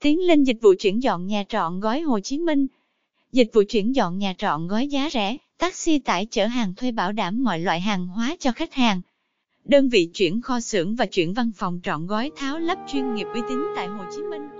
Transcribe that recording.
Tiến lên dịch vụ chuyển dọn nhà trọn gói Hồ Chí Minh. Dịch vụ chuyển dọn nhà trọn gói giá rẻ, taxi tải chở hàng thuê bảo đảm mọi loại hàng hóa cho khách hàng. Đơn vị chuyển kho xưởng và chuyển văn phòng trọn gói tháo lắp chuyên nghiệp uy tín tại Hồ Chí Minh.